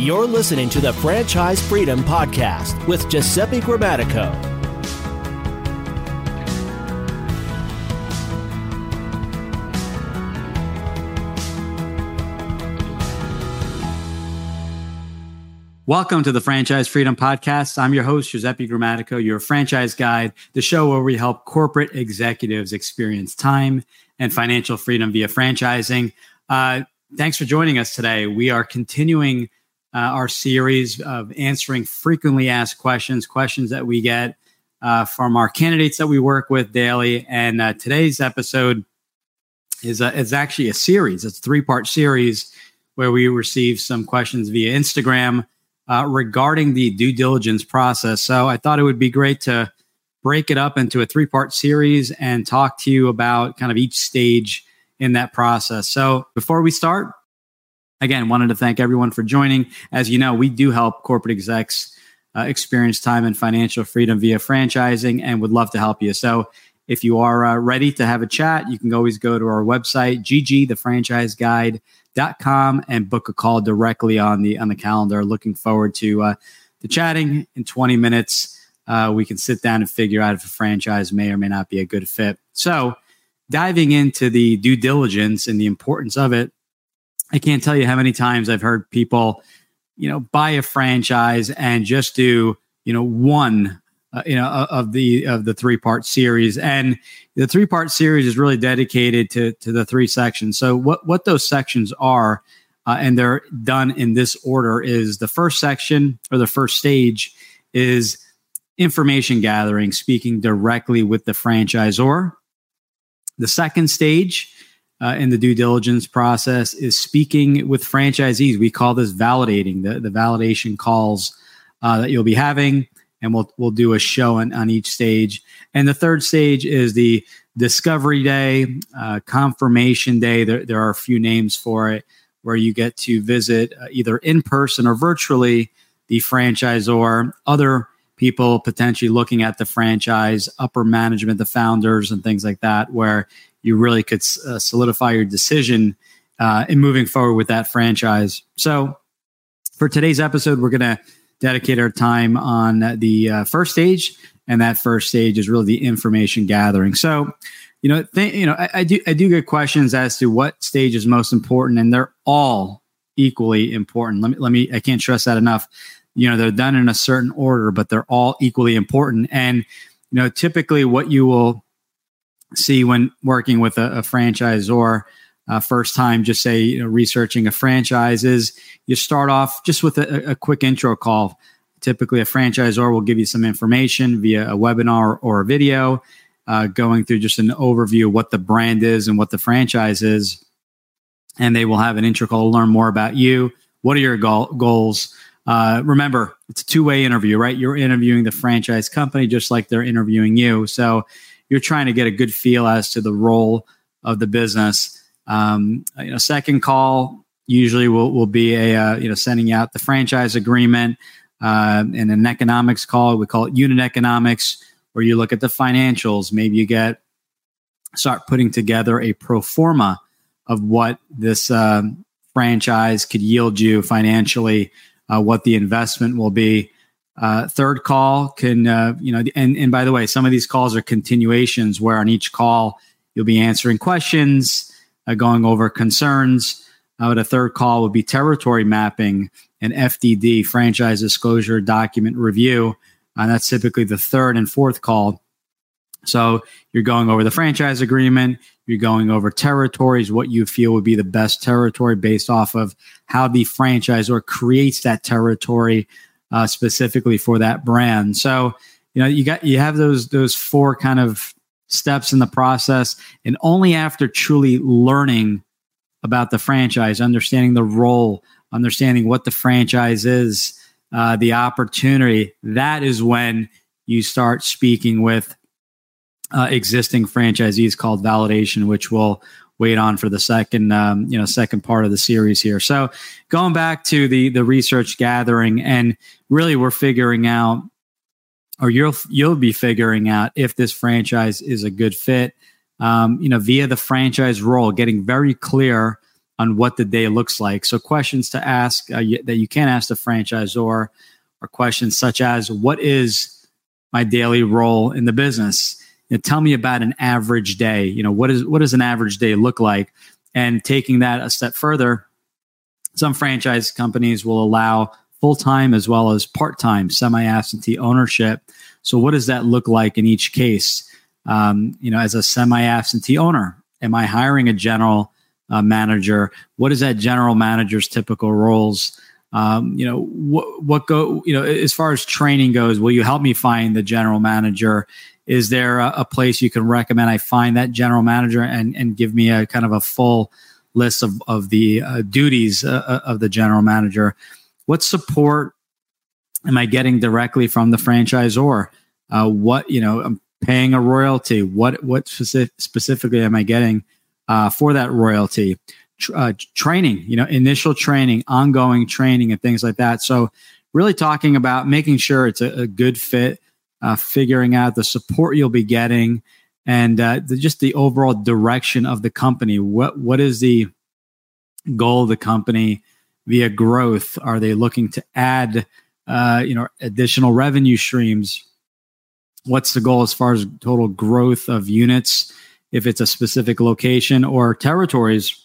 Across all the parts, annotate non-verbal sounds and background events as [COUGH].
You're listening to the Franchise Freedom Podcast with Giuseppe Grammatico. Welcome to the Franchise Freedom Podcast. I'm your host, Giuseppe Grammatico, your franchise guide, the show where we help corporate executives experience time and financial freedom via franchising. Uh, thanks for joining us today. We are continuing uh, our series of answering frequently asked questions, questions that we get uh, from our candidates that we work with daily. And uh, today's episode is, a, is actually a series, it's a three part series where we receive some questions via Instagram uh, regarding the due diligence process. So I thought it would be great to break it up into a three part series and talk to you about kind of each stage in that process. So before we start, again, wanted to thank everyone for joining. As you know, we do help corporate execs uh, experience time and financial freedom via franchising and would love to help you. So if you are uh, ready to have a chat, you can always go to our website, ggthefranchiseguide.com and book a call directly on the on the calendar. Looking forward to uh, to chatting in 20 minutes. Uh, we can sit down and figure out if a franchise may or may not be a good fit. So, diving into the due diligence and the importance of it, I can't tell you how many times I've heard people, you know, buy a franchise and just do, you know, one, uh, you know, of the of the three part series, and the three part series is really dedicated to to the three sections. So what what those sections are, uh, and they're done in this order: is the first section or the first stage is information gathering, speaking directly with the franchisor. The second stage uh, in the due diligence process is speaking with franchisees. We call this validating the, the validation calls uh, that you'll be having, and we'll we'll do a show on, on each stage. And the third stage is the discovery day, uh, confirmation day. There, there are a few names for it where you get to visit uh, either in person or virtually the franchisor, other people potentially looking at the franchise, upper management, the founders, and things like that, where you really could uh, solidify your decision uh, in moving forward with that franchise. So, for today's episode, we're going to dedicate our time on the uh, first stage, and that first stage is really the information gathering. So, you know, th- you know, I, I, do I do get questions as to what stage is most important, and they're all equally important. Let me let me I can't stress that enough. You know, they're done in a certain order, but they're all equally important. And you know, typically, what you will see when working with a, a franchisor uh, first time just say you know, researching a franchise is you start off just with a, a, quick intro call. Typically a franchisor will give you some information via a webinar or a video uh, going through just an overview of what the brand is and what the franchise is and they will have an intro call to learn more about you. What are your go- goals? Uh, remember it's a two-way interview right? You're interviewing the franchise company just like they're interviewing you. So you're trying to get a good feel as to the role of the business. Um, you know, second call usually will, will be a uh, you know sending out the franchise agreement uh, and an economics call. We call it unit economics, where you look at the financials. Maybe you get start putting together a pro forma of what this um, franchise could yield you financially, uh, what the investment will be. Uh, third call can, uh, you know, and, and by the way, some of these calls are continuations where on each call you'll be answering questions, uh, going over concerns. Uh, but a third call would be territory mapping and FDD, franchise disclosure document review. And that's typically the third and fourth call. So you're going over the franchise agreement, you're going over territories, what you feel would be the best territory based off of how the franchisor creates that territory uh, specifically for that brand. So you know you got you have those those four kind of steps in the process, and only after truly learning about the franchise, understanding the role, understanding what the franchise is, uh, the opportunity, that is when you start speaking with uh, existing franchisees called validation, which will wait on for the second um, you know second part of the series here. So going back to the the research gathering, and really we're figuring out, or you'll you'll be figuring out if this franchise is a good fit. Um, you know, via the franchise role, getting very clear on what the day looks like. So questions to ask uh, that you can ask the franchisor are questions such as, "What is my daily role in the business?" You know, tell me about an average day. You know, what is what does an average day look like? And taking that a step further, some franchise companies will allow full time as well as part time semi absentee ownership. So, what does that look like in each case? Um, you know, as a semi absentee owner, am I hiring a general uh, manager? What is that general manager's typical roles? Um, you know, what what go? You know, as far as training goes, will you help me find the general manager? Is there a, a place you can recommend I find that general manager and and give me a kind of a full list of of the uh, duties uh, uh of the general manager? What support am I getting directly from the franchisor? Uh, what you know, I'm paying a royalty. What what specific, specifically am I getting uh, for that royalty? Uh, training, you know, initial training, ongoing training, and things like that. So, really talking about making sure it's a, a good fit, uh, figuring out the support you'll be getting, and uh, the, just the overall direction of the company. What what is the goal of the company? via growth? Are they looking to add, uh, you know, additional revenue streams? What's the goal as far as total growth of units? If it's a specific location or territories,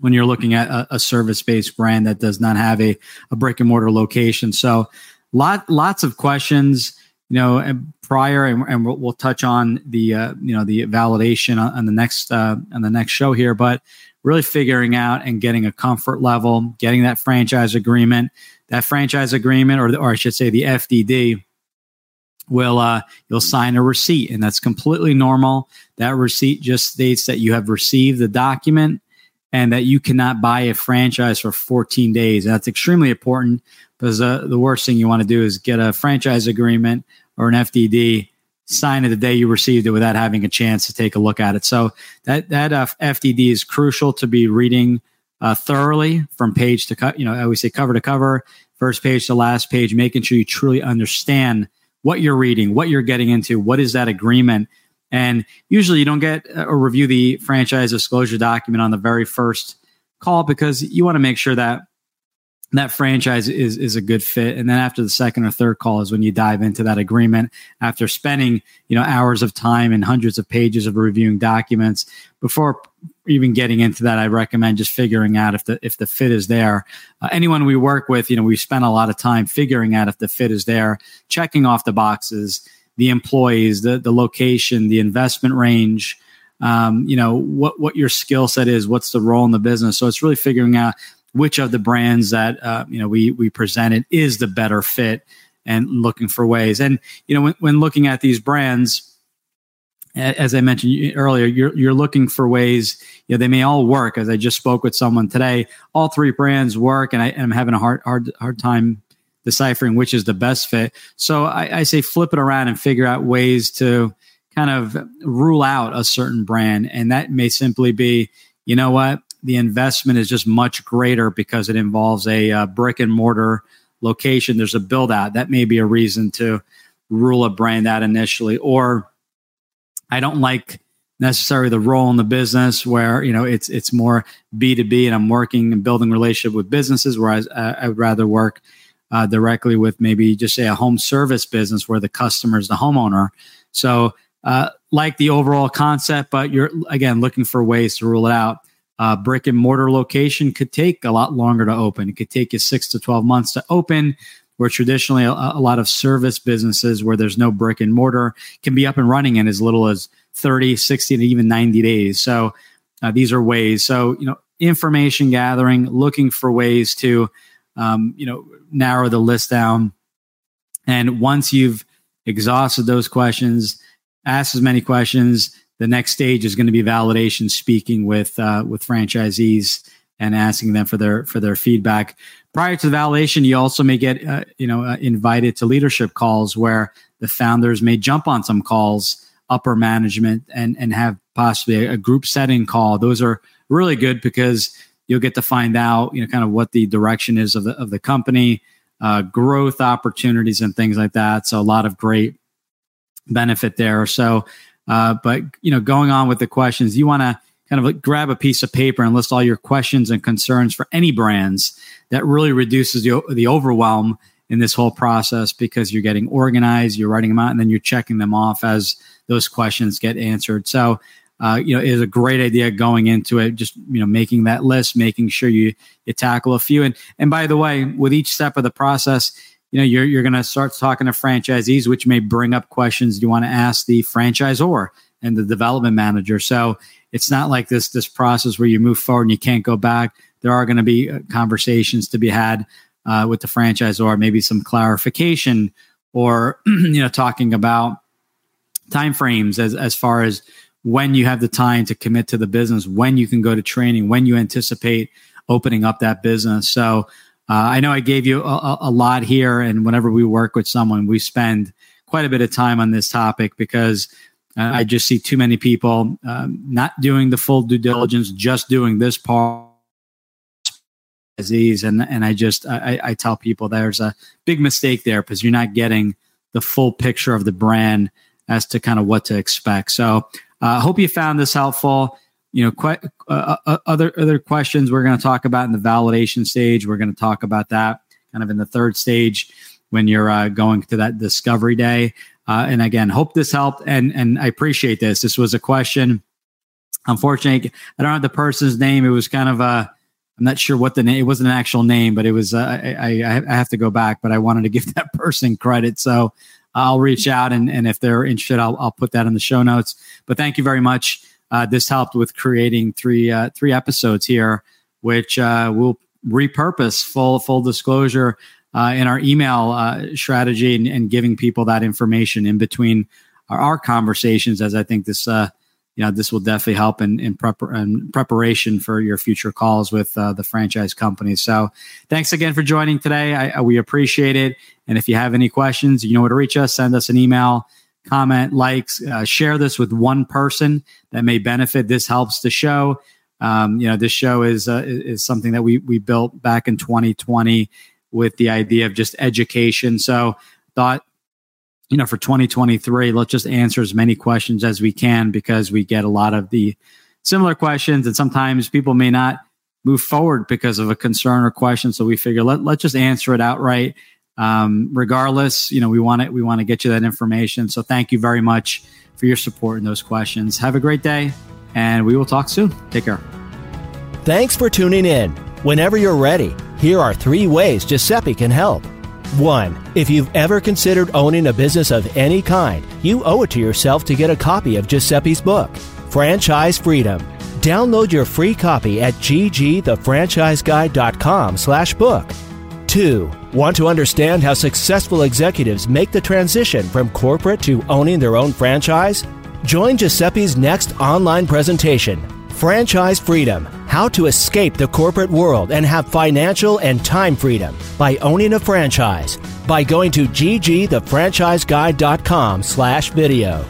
when you're looking at a, a service-based brand that does not have a, a brick and mortar location, so lot lots of questions you know prior and, and we'll, we'll, touch on the uh, you know the validation on, on the next uh, on the next show here but really figuring out and getting a comfort level, getting that franchise agreement. That franchise agreement, or, or I should say the FDD, will uh, you'll sign a receipt, and that's completely normal. That receipt just states that you have received the document and that you cannot buy a franchise for 14 days. And that's extremely important because uh, the worst thing you want to do is get a franchise agreement or an FDD sign it the day you received it without having a chance to take a look at it. So that that uh, FDD is crucial to be reading uh, thoroughly from page to cut. You know, I always say cover to cover, first page to last page, making sure you truly understand what you're reading, what you're getting into, what is that agreement. And usually you don't get or review the franchise disclosure document on the very first call because you want to make sure that that franchise is is a good fit. And then after the second or third call is when you dive into that agreement after spending you know hours of time and hundreds of pages of reviewing documents before even getting into that i recommend just figuring out if the if the fit is there. Uh, anyone we work with you know we spend a lot of time figuring out if the fit is there checking off the boxes the employees the the location the investment range um, you know what what your skill set is what's the role in the business so it's really figuring out which of the brands that uh, you know we we presented is the better fit and looking for ways and you know when, when looking at these brands as I mentioned earlier, you're you're looking for ways. You know, they may all work. As I just spoke with someone today, all three brands work, and I am having a hard hard hard time deciphering which is the best fit. So I, I, say flip it around and figure out ways to kind of rule out a certain brand, and that may simply be, you know what, the investment is just much greater because it involves a uh, brick and mortar location. There's a build out. That may be a reason to rule a brand out initially. Or I don't like necessarily the role in the business where you know it's it's more b2b and i'm working and building relationship with businesses whereas uh, i would rather work uh, directly with maybe just say a home service business where the customer is the homeowner so uh, like the overall concept but you're again looking for ways to rule it out uh, brick and mortar location could take a lot longer to open. It could take you six to 12 months to open, where traditionally a, a, lot of service businesses where there's no brick and mortar can be up and running in as little as 30, 60, to even 90 days. So uh, these are ways. So, you know, information gathering, looking for ways to, um, you know, narrow the list down. And once you've exhausted those questions, ask as many questions, the next stage is going to be validation, speaking with uh, with franchisees and asking them for their for their feedback. Prior to the validation, you also may get uh, you know uh, invited to leadership calls where the founders may jump on some calls, upper management, and and have possibly a, a group setting call. Those are really good because you'll get to find out you know kind of what the direction is of the of the company, uh, growth opportunities, and things like that. So a lot of great benefit there. So uh, but you know, going on with the questions, you want to kind of like grab a piece of paper and list all your questions and concerns for any brands. That really reduces the the overwhelm in this whole process because you're getting organized, you're writing them out, and then you're checking them off as those questions get answered. So, uh, you know, is a great idea going into it. Just you know, making that list, making sure you you tackle a few. And and by the way, with each step of the process, you know, you're you're going to start talking to franchisees, which may bring up questions you want to ask the franchisor and the development manager. So it's not like this this process where you move forward and you can't go back. There are going to be uh, conversations to be had uh, with the franchisor, maybe some clarification, or [CLEARS THROAT] you know, talking about timeframes as as far as when you have the time to commit to the business, when you can go to training, when you anticipate opening up that business. So uh, I know I gave you a, a, lot here, and whenever we work with someone, we spend quite a bit of time on this topic because uh, I just see too many people um, not doing the full due diligence, just doing this part disease and and I just I, I tell people there's a big mistake there because you're not getting the full picture of the brand as to kind of what to expect. So I uh, hope you found this helpful. You know, que- uh, uh, other other questions we're going to talk about in the validation stage. We're going to talk about that kind of in the third stage when you're uh, going to that discovery day. Uh, and again, hope this helped. And and I appreciate this. This was a question. Unfortunately, I don't have the person's name. It was kind of a I'm not sure what the name. It wasn't an actual name, but it was. Uh, I, I, I have to go back, but I wanted to give [LAUGHS] that person credit. So I'll reach out, and and if they're interested, I'll I'll put that in the show notes. But thank you very much. Uh, this helped with creating three uh, three episodes here, which uh, we'll repurpose full full disclosure uh, in our email uh, strategy and, and, giving people that information in between our, our conversations. As I think this uh, you know this will definitely help in in, prep- in preparation for your future calls with uh, the franchise companies. So thanks again for joining today. I, I, we appreciate it. And if you have any questions, you know where to reach us. Send us an email, comment, likes, uh, share this with one person that may benefit. This helps the show. Um, you know, this show is uh, is something that we we built back in 2020 with the idea of just education. So thought you know, for 2023, let's just answer as many questions as we can because we get a lot of the similar questions. And sometimes people may not move forward because of a concern or question. So we figure let, let's just answer it outright. Um, regardless, you know, we want it, we want to get you that information. So thank you very much for your support in those questions. Have a great day and we will talk soon. Take care. Thanks for tuning in. Whenever you're ready, here are three ways Giuseppe can help. 1. If you've ever considered owning a business of any kind, you owe it to yourself to get a copy of Giuseppe's book, Franchise Freedom. Download your free copy at ggthefranchiseguide.com slash book. 2. Want to understand how successful executives make the transition from corporate to owning their own franchise? Join Giuseppe's next online presentation, Franchise Freedom How to Escape the Corporate World and Have Financial and Time Freedom by Owning a Franchise by going to ggthefranchiseguide.com slash video.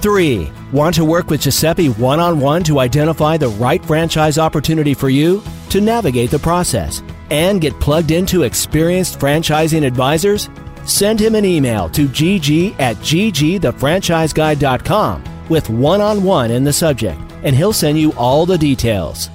3. Want to work with Giuseppe one on one to identify the right franchise opportunity for you? To navigate the process and get plugged into experienced franchising advisors? Send him an email to gg at ggthefranchiseguide.com with one on one in the subject and he'll send you all the details.